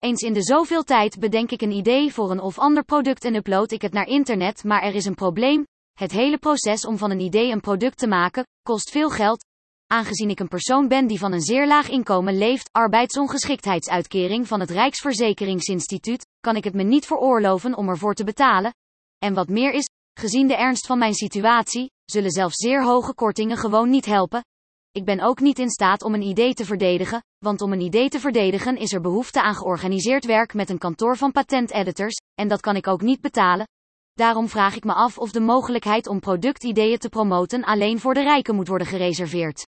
Eens in de zoveel tijd bedenk ik een idee voor een of ander product en upload ik het naar internet, maar er is een probleem. Het hele proces om van een idee een product te maken, kost veel geld. Aangezien ik een persoon ben die van een zeer laag inkomen leeft, arbeidsongeschiktheidsuitkering van het Rijksverzekeringsinstituut, kan ik het me niet veroorloven om ervoor te betalen. En wat meer is, gezien de ernst van mijn situatie, zullen zelfs zeer hoge kortingen gewoon niet helpen. Ik ben ook niet in staat om een idee te verdedigen, want om een idee te verdedigen is er behoefte aan georganiseerd werk met een kantoor van patenteditors, en dat kan ik ook niet betalen. Daarom vraag ik me af of de mogelijkheid om productideeën te promoten alleen voor de rijken moet worden gereserveerd.